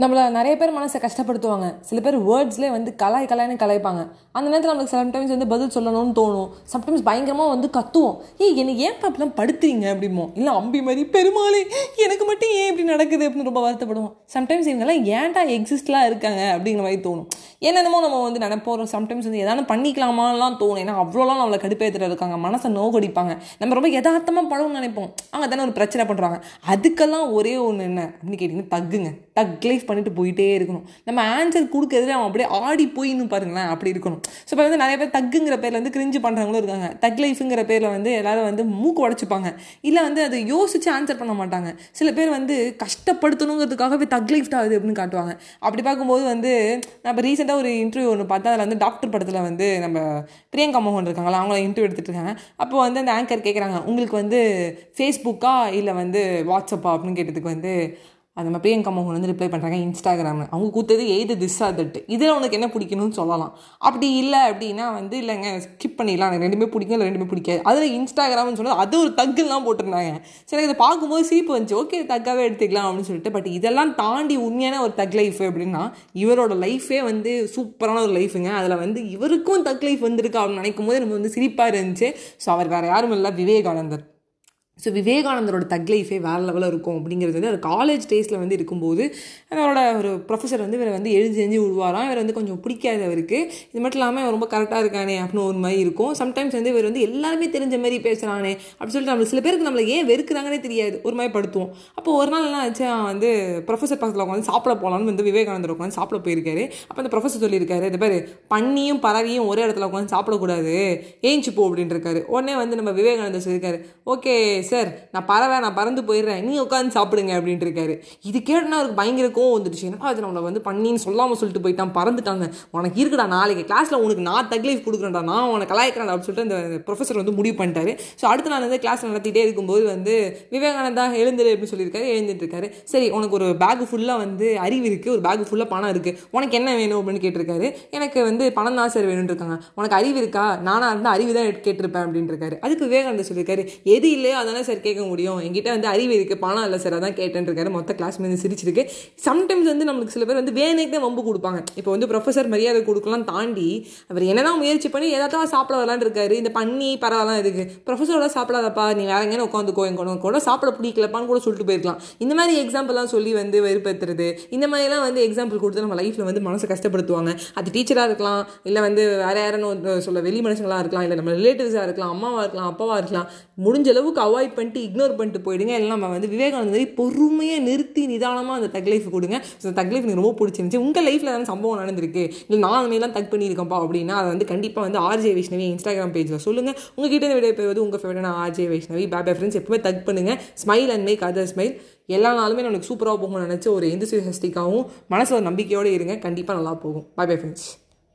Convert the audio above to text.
நம்மளை நிறைய பேர் மனசை கஷ்டப்படுத்துவாங்க. சில பேர் வேர்ட்ஸ்லேயே வந்து கலாய் கலாய்னு கலாய்ப்பாங்க. அந்த நேரத்தில் நம்மளுக்கு சம்டைம்ஸ் வந்து பதில் சொல்லணும்னு தோணும். சம்டைம்ஸ் பயங்கரமாக வந்து கத்துவோம். ஏய் எனக்கு ஏன் அப்படிலாம் படுத்துறீங்க? அப்படிமோ இல்லை அம்பி மாதிரி பெருமாளே எனக்கு மட்டும் ஏன் இப்படி நடக்குது? அப்படின்னு ரொம்ப வருத்தப்படுவோம். சம்டைம்ஸ் இவங்கெல்லாம் ஏன்டா எக்ஸிஸ்ட்லாம் இருக்காங்க? அப்படிங்கிற மாதிரி தோணும். என்னென்னமோ நம்ம வந்து நினைப்போம். சம்டைம்ஸ் வந்து எதாவது பண்ணிக்கலாமான்லாம் தோணும். ஏன்னா அவ்வளோலாம் நம்மளை கடுப்பேற்றுற இருக்காங்க. மனசை நோகடிப்பாங்க. நம்ம ரொம்ப யதார்த்தமாக பழகும்னு நினைப்போம். அங்கே தானே ஒரு பிரச்சனை பண்ணுறாங்க அதுக்கெல்லாம் ஒரே ஒன்று என்ன? அப்படின்னு கேட்டிங்கன்னா தகுங்க டக் பண்ணிட்டு போயிட்டே இருக்கணும். நம்ம ஆன்சர் கொடுக்கறதுல அவன் அப்படியே ஆடி போயின்னு பாருங்களேன் அப்படி இருக்கணும். ஸோ இப்போ வந்து நிறைய பேர் தக்குங்கிற பேரில் வந்து கிரிஞ்சு பண்ணுறவங்களும் இருக்காங்க. தக் லைஃப்ங்கிற பேரில் வந்து எல்லாரும் வந்து மூக்கு உடச்சிப்பாங்க. இல்லை வந்து அதை யோசிச்சு ஆன்சர் பண்ண மாட்டாங்க. சில பேர் வந்து கஷ்டப்படுத்தணுங்கிறதுக்காகவே தக் லைஃப் ஆகுது அப்படின்னு காட்டுவாங்க. அப்படி பார்க்கும்போது வந்து நான் இப்போ ரீசெண்டாக ஒரு இன்டர்வியூ ஒன்று பார்த்தா அதில் வந்து டாக்டர் படத்தில் வந்து நம்ம பிரியங்கா மோகன் இருக்காங்களா அவங்கள இன்டர்வியூ எடுத்துட்டு இருக்காங்க. அப்போ வந்து அந்த ஆங்கர் கேட்குறாங்க உங்களுக்கு வந்து ஃபேஸ்புக்கா இல்லை வந்து வாட்ஸ்அப்பா அப்படின்னு கேட்டதுக்கு வந்து அது நம்ம பிரியங்கா மோகன் வந்து ரிப்ளை பண்ணுறாங்க இன்ஸ்டாகிராமில் அவங்க கூத்தது எய்து திஸ் ஆர் தட் இதில் உனக்கு என்ன பிடிக்கணும்னு சொல்லலாம். அப்படி இல்லை அப்படின்னா வந்து இல்லைங்க ஸ்கிப் பண்ணிடலாம். எனக்கு ரெண்டுமே பிடிக்கும் இல்லை ரெண்டுமே பிடிக்காது. அதில் இன்ஸ்டாகிராம்னு சொன்னது அது ஒரு தக்குலாம் போட்டிருந்தாங்க. சரி இதை பார்க்கும்போது சிரிப்பு வந்துச்சு. ஓகே தக்காகவே எடுத்துக்கலாம் அப்படின்னு சொல்லிட்டு பட் இதெல்லாம் தாண்டி உண்மையான ஒரு தக் லைஃப் அப்படின்னா இவரோட லைஃபே வந்து சூப்பரான ஒரு லைஃபுங்க அதில் வந்து இவருக்கும் தக் லைஃப் வந்திருக்கு அப்படின்னு நினைக்கும் போது நம்ம வந்து சிரிப்பாக இருந்துச்சு. ஸோ அவர் வேறு யாரும் இல்லை விவேகானந்தர். ஸோ விவேகானந்தரோட தக் லைஃபே வேறு லெவலில் இருக்கும் அப்படிங்கிறது வந்து அவர் காலேஜ் டேஸில் வந்து இருக்கும்போது அவரோட ஒரு ப்ரொஃபஸர் வந்து இவரை வந்து எழுதி எழுதி விடுவாராம். இவர் வந்து கொஞ்சம் பிடிக்காது அவருக்கு இது மட்டும் இல்லாமல் இவன் ரொம்ப கரெக்டாக இருக்கானே அப்படின்னு ஒரு மாதிரி இருக்கும். சம்டைம்ஸ் வந்து இவர் வந்து எல்லாருமே தெரிஞ்ச மாதிரி பேசுகிறானே அப்படி சொல்லிட்டு நம்ம சில பேருக்கு நம்மளை ஏன் வெறுக்கிறாங்கன்னே தெரியாது. ஒரு மாதிரி படுத்துவோம். அப்போ ஒரு நாள் என்ன ஆச்சு வந்து ப்ரொஃபஸர் பக்கத்தில் உட்காந்து சாப்பிட போகலான்னு வந்து விவேகானந்தர் உட்காந்து சாப்பிட போயிருக்காரு. அப்போ அந்த ப்ரொஃபஸர் சொல்லியிருக்காரு இது பேர் பண்ணியும் பறவையும் ஒரே இடத்துல உட்காந்து சாப்பிடக்கூடாது. ஏஞ்சிப்போ போ இருக்காரு. உடனே வந்து நம்ம விவேகானந்தர் சொல்லியிருக்காரு ஓகே சார் நான் பறவை நான் பறந்து போயிடுறேன். நீ உட்காந்து சாப்பிடுங்க அப்படின்ட்டு இருக்காரு. இது கேட்டுனா அவருக்கு பயங்கர கோவம் வந்துடுச்சு. என்ன அது நம்மளை வந்து பண்ணின்னு சொல்லாமல் சொல்லிட்டு போயிட்டான் பறந்துட்டாங்க. உனக்கு இருக்குடா நாளைக்கு கிளாஸில் உனக்கு நான் தக்லீஃப் கொடுக்குறேன்டா நான் உனக்கு கலாய்க்கிறேன் அப்படின்னு சொல்லிட்டு அந்த ப்ரொஃபஸர் வந்து முடிவு பண்ணிட்டாரு. ஸோ அடுத்த நாள் வந்து கிளாஸ் நடத்திட்டே இருக்கும்போது வந்து விவேகானந்தா எழுந்துரு அப்படின்னு சொல்லியிருக்காரு எழுந்துட்டு இருக்காரு. சரி உனக்கு ஒரு பேக் ஃபுல்லாக வந்து அறிவு இருக்குது ஒரு பேக் ஃபுல்லாக பணம் இருக்குது உனக்கு என்ன வேணும் அப்படின்னு கேட்டிருக்காரு. எனக்கு வந்து பணம் தான் சார் வேணும்னு இருக்காங்க. உனக்கு அறிவு இருக்கா? நானாக இருந்தால் அறிவு தான் கேட்டிருப்பேன் அப்படின்னு இருக்காரு. அதுக்கு விவேகானந்தர் சொல்லியிருக்காரு. எது இல்லையோ தானே சார் கேட்க முடியும். என்கிட்ட வந்து அறிவு இருக்குது பணம் இல்லை சார் அதான் கேட்டேன்ருக்காரு. மொத்த கிளாஸ் மீது சிரிச்சிருக்கு. சம்டைம்ஸ் வந்து நம்மளுக்கு சில பேர் வந்து வேணைக்கு வம்பு கொடுப்பாங்க. இப்போ வந்து ப்ரொஃபஸர் மரியாதை கொடுக்கலாம் தாண்டி அவர் என்னதான் முயற்சி பண்ணி ஏதாவது சாப்பிட வரலான்னு இருக்காரு. இந்த பண்ணி பரவாயில்லாம் இருக்கு ப்ரொஃபஸரோட சாப்பிடாதப்பா நீ வேற எங்கேயும் உட்காந்துக்கோ எங்க கூட சாப்பிட பிடிக்கலப்பான்னு கூட சொல்லிட்டு போயிருக்கலாம். இந்த மாதிரி எக்ஸாம்பிள்லாம் சொல்லி வந்து வெறுப்பேற்றுறது இந்த மாதிரிலாம் வந்து எக்ஸாம்பிள் கொடுத்து நம்ம லைஃப்பில் வந்து மனசை கஷ்டப்படுத்துவாங்க. அது டீச்சராக இருக்கலாம் இல்லை வந்து வேற யாரும் சொல்ல வெளி மனுஷங்களாக இருக்கலாம் இல்லை நம்ம ரிலேட்டிவ்ஸாக இருக்கலாம் அம்மாவாக இருக்கலாம் அப்பாவாக இருக்கலாம். முடிஞ்ச அளவுக்கு அவாய்ட் பண்ணிட்டு இக்னோர் பண்ணிட்டு போயிடுங்க. இல்லை நம்ம வந்து விவேகானந்தரை பொறுமையாக நிறுத்தி நிதானமாக அந்த தக் லைஃப் கொடுங்க. ஸோ தக் லைஃப் எனக்கு ரொம்ப பிடிச்சிருந்துச்சி. உங்கள் லைஃப்பில் எதாவது சம்பவம் நடந்திருக்கு? இல்லை நான் அதுமாரிலாம் தக் பண்ணியிருக்கேன்ப்பா அப்படின்னா அதை வந்து கண்டிப்பாக வந்து ஆர்ஜே வைஷ்ணவி இன்ஸ்டாகிராம் பேஜில் சொல்லுங்கள் உங்ககிட்ட விட பெறுவது உங்கள் ஃபேவரட்டான ஆர்ஜே வைஷ்ணவி. பேபே ஃப்ரெண்ட்ஸ் எப்பவுமே தக் பண்ணுங்கள் smile and make other smile எல்லா நாளுமே நம்மளுக்கு சூப்பராக போகும்னு நினச்ச ஒரு எந்த சஸ்டிக்காகவும் மனசில் நம்பிக்கையோடு இருங்க. கண்டிப்பாக நல்லா போகும். By bye friends